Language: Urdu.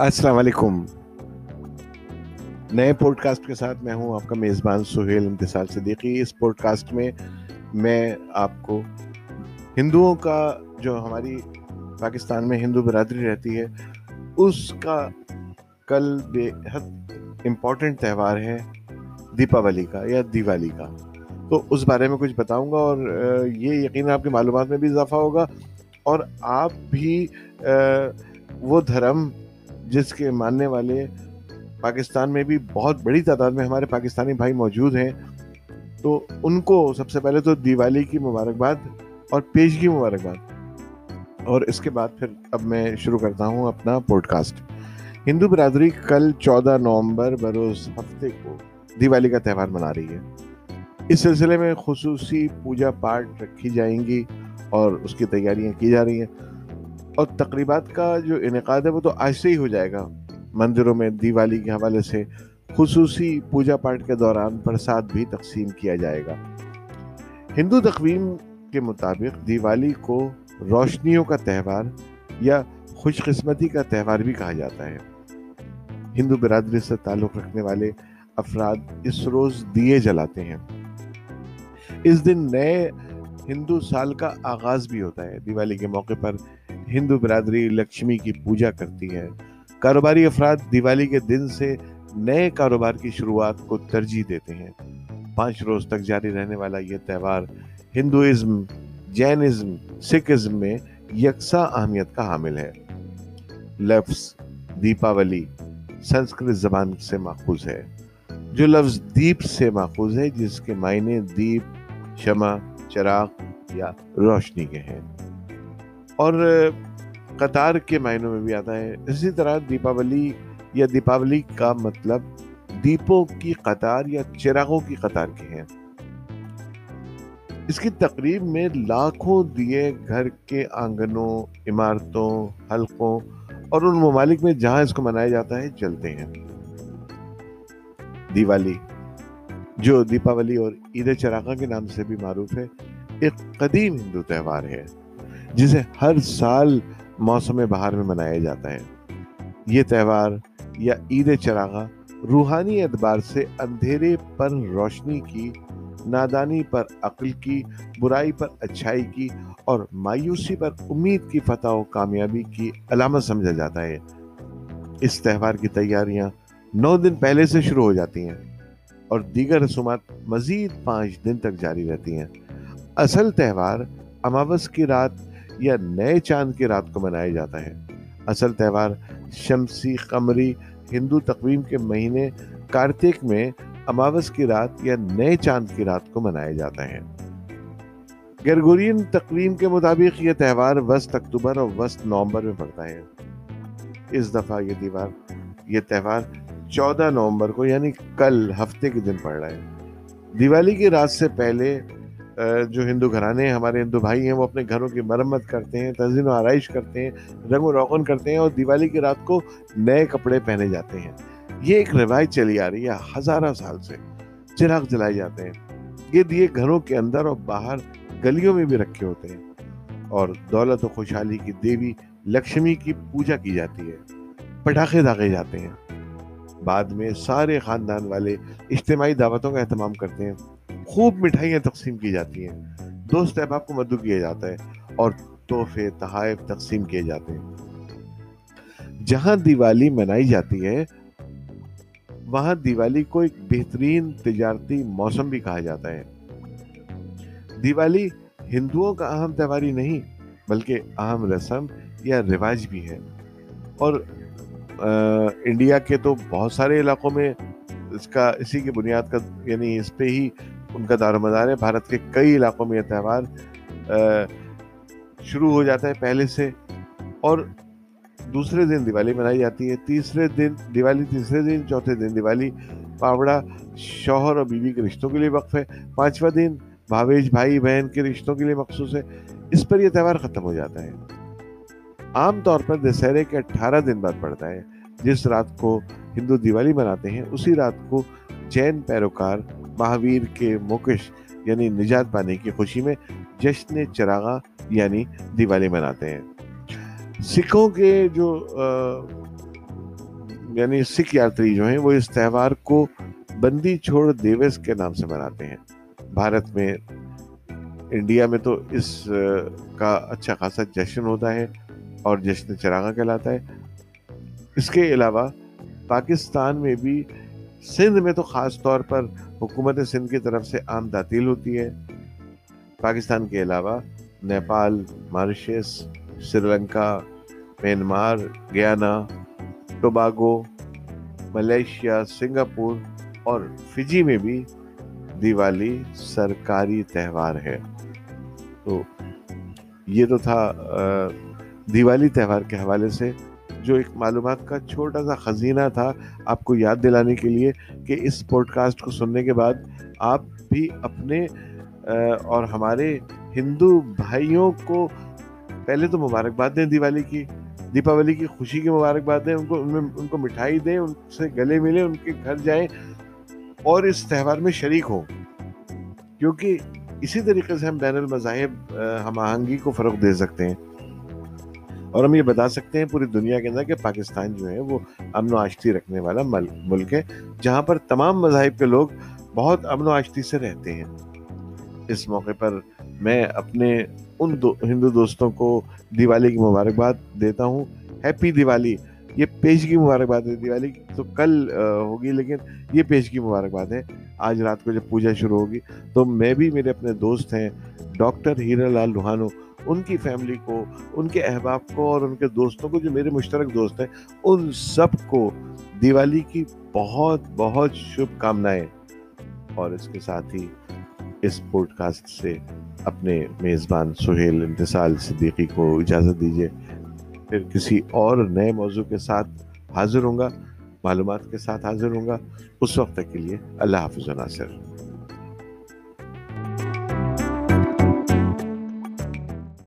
السلام علیکم۔ نئے پوڈ کاسٹ کے ساتھ میں ہوں آپ کا میزبان سہیل امتسال صدیقی۔ اس پوڈ کاسٹ میں میں آپ کو ہندوؤں کا جو ہماری پاکستان میں ہندو برادری رہتی ہے، اس کا کل بے حد امپورٹنٹ تہوار ہے دیپاولی کا یا دیوالی کا۔ تو اس بارے میں کچھ بتاؤں گا اور یہ یقیناً آپ کی معلومات میں بھی اضافہ ہوگا۔ اور آپ بھی وہ دھرم جس کے ماننے والے پاکستان میں بھی بہت بڑی تعداد میں ہمارے پاکستانی بھائی موجود ہیں۔ تو ان کو سب سے پہلے تو دیوالی کی مبارکباد اور پیشگی مبارکباد۔ اور اس کے بعد پھر اب میں شروع کرتا ہوں اپنا پوڈ کاسٹ ہندو برادری کل چودہ نومبر بروز ہفتے کو دیوالی کا تہوار منا رہی ہے۔ اس سلسلے میں خصوصی پوجا پاٹ رکھی جائیں گی اور اس کی تیاریاں کی جا رہی ہیں۔ اور تقریبات کا جو انعقاد ہے وہ تو آج سے ہی ہو جائے گا۔ مندروں میں دیوالی کے حوالے سے خصوصی پوجا پاٹ کے دوران پرساد بھی تقسیم کیا جائے گا۔ ہندو تقویم کے مطابق دیوالی کو روشنیوں کا تہوار یا خوش قسمتی کا تہوار بھی کہا جاتا ہے۔ ہندو برادری سے تعلق رکھنے والے افراد اس روز دیے جلاتے ہیں۔ اس دن نئے ہندو سال کا آغاز بھی ہوتا ہے۔ دیوالی کے موقع پر ہندو برادری لکشمی کی پوجا کرتی ہے کاروباری افراد دیوالی کے دن سے نئے کاروبار کی شروعات کو ترجیح دیتے ہیں۔ پانچ روز تک جاری رہنے والا یہ تہوار ہندوازم جینزم سکھ ازم میں یکساں اہمیت کا حامل ہے۔ لفظ دیپاولی سنسکرت زبان سے ماخوذ ہے۔ جو لفظ دیپ سے ماخوذ ہے، جس کے معنی دیپ، شمع، چراغ یا روشنی کے ہیں۔ اور قطار کے معنوں میں بھی آتا ہے۔ اسی طرح دیپاولی یا دیپاولی کا مطلب دیپوں کی قطار یا چراغوں کی قطار کے ہیں اس کی تقریب میں لاکھوں دیے گھر کے آنگنوں، عمارتوں، حلقوں اور ان ممالک میں جہاں اس کو منایا جاتا ہے جلتے ہیں۔ دیوالی، جو دیپاولی اور عید چراغا کے نام سے بھی معروف ہے، ایک قدیم ہندو تہوار ہے۔ جسے ہر سال موسم بہار میں منایا جاتا ہے۔ یہ تہوار یا عید چراغا روحانی اعتبار سے اندھیرے پر روشنی کی، نادانی پر عقل کی، برائی پر اچھائی کی اور مایوسی پر امید کی فتح و کامیابی کی علامت سمجھا جاتا ہے۔ اس تہوار کی تیاریاں نو دن پہلے سے شروع ہو جاتی ہیں اور دیگر رسومات مزید پانچ دن تک جاری رہتی ہیں۔ اصل تہوار اماوس کی رات یا نئے چاند کی رات کو منایا جاتا ہے۔ اصل تہوار شمسی قمری ہندو تقویم کے مہینے کارتک میں اماوس کی رات یا نئے چاند کی رات کو منایا جاتا ہے۔ گرگورین تقویم کے مطابق یہ تہوار وسط اکتوبر اور وسط نومبر میں پڑتا ہے۔ اس دفعہ یہ دیوار، یہ تہوار چودہ نومبر کو یعنی کل ہفتے کے دن پڑ رہا ہے۔ دیوالی کی رات سے پہلے جو ہندو گھرانے ہیں، ہمارے ہندو بھائی ہیں، وہ اپنے گھروں کی مرمت کرتے ہیں تزئین و آرائش کرتے ہیں، رنگ و روغن کرتے ہیں اور دیوالی کی رات کو نئے کپڑے پہنے جاتے ہیں۔ یہ ایک روایت چلی آ رہی ہے ہزارہ سال سے۔ چراغ جلائے جاتے ہیں۔ یہ دیے گھروں کے اندر اور باہر گلیوں میں بھی رکھے ہوتے ہیں۔ اور دولت و خوشحالی کی دیوی لکشمی کی پوجا کی جاتی ہے۔ پٹاخے داغے جاتے ہیں۔ بعد میں سارے خاندان والے اجتماعی دعوتوں کا اہتمام کرتے ہیں۔ خوب مٹھائیاں تقسیم کی جاتی ہیں۔ دوست احباب کو مدعو کیا جاتا ہے اور تحفے، تحائف تقسیم کیے جاتے ہیں۔ جہاں دیوالی منائی جاتی ہے، وہاں دیوالی کو ایک بہترین تجارتی موسم بھی کہا جاتا ہے۔ دیوالی ہندوؤں کا اہم تہواری نہیں، بلکہ اہم رسم یا رواج بھی ہے۔ اور انڈیا کے تو بہت سارے علاقوں میں اس کا، اسی کی بنیاد کا یعنی اس پہ ہی ان کا دار و مدار ہے۔ بھارت کے کئی علاقوں میں یہ تہوار شروع ہو جاتا ہے پہلے سے۔ اور دوسرے دن دیوالی منائی جاتی ہے۔ تیسرے دن دیوالی، تیسرے دن، چوتھے دن دیوالی۔ پاوڑا شوہر اور بیوی کے رشتوں کے لیے وقف ہے۔ پانچواں دن بھاویش بھائی بہن کے رشتوں کے لیے مخصوص ہے۔ اس پر یہ تہوار ختم ہو جاتا ہے۔ عام طور پر دسہرے کے اٹھارہ دن بعد پڑتا ہے۔ جس رات کو ہندو دیوالی مناتے ہیں، اسی رات کو جین پیروکار مہاویر کے موکش یعنی نجات پانے کی خوشی میں جشن چراغا یعنی دیوالی مناتے ہیں۔ سکھوں کے جو یعنی سکھ یاتری جو ہیں، وہ اس تہوار کو بندی چھوڑ دیوس کے نام سے مناتے ہیں۔ بھارت میں، انڈیا میں تو اس کا اچھا خاصا جشن ہوتا ہے اور جشن چراغا کہلاتا ہے۔ اس کے علاوہ پاکستان میں بھی سندھ میں تو خاص طور پر حکومت سندھ کی طرف سے عام تعطیل ہوتی ہے۔ پاکستان کے علاوہ Nepal, Mauritius, Sri Lanka, Myanmar, Guyana, Tobago, Malaysia, Singapore اور فجی میں بھی دیوالی سرکاری تہوار ہے۔ تو یہ تو تھا دیوالی تہوار کے حوالے سے۔ جو ایک معلومات کا چھوٹا سا خزینہ تھا آپ کو یاد دلانے کے لیے کہ اس پوڈ کاسٹ کو سننے کے بعد آپ بھی اپنے اور ہمارے ہندو بھائیوں کو پہلے تو مبارکباد دیں دیوالی کی، دیپاولی کی خوشی کی مبارکباد دیں، ان کو ان کو مٹھائی دیں، ان سے گلے ملیں، ان کے گھر جائیں اور اس تہوار میں شریک ہوں۔ کیونکہ اسی طریقے سے ہم بین المذاہب ہم آہنگی کو فروغ دے سکتے ہیں۔ اور ہم یہ بتا سکتے ہیں پوری دنیا کے اندر کہ پاکستان جو ہے وہ امن و آشتی رکھنے والا ملک ہے، جہاں پر تمام مذاہب کے لوگ بہت امن و آشتی سے رہتے ہیں۔ اس موقع پر میں اپنے ان دو، ہندو دوستوں کو دیوالی کی مبارکباد دیتا ہوں۔ ہیپی دیوالی یہ پیش کی مبارکباد ہے دیوالی تو کل ہوگی، لیکن یہ پیش کی مبارکباد ہے۔ آج رات کو جب پوجا شروع ہوگی، تو میں بھی، میرے اپنے دوست ہیں، ڈاکٹر ہیرا لال روحانو ان کی فیملی کو، ان کے احباب کو اور ان کے دوستوں کو، جو میرے مشترک دوست ہیں، ان سب کو دیوالی کی بہت بہت شبھ کامنائیں اور اس کے ساتھ ہی اس پوڈ کاسٹ سے اپنے میزبان سہیل انتصال صدیقی کو اجازت دیجیے پھر کسی اور نئے موضوع کے ساتھ حاضر ہوں گا، معلومات کے ساتھ حاضر ہوں گا۔ اس وقت تک کے لیے اللہ حافظ ناصر۔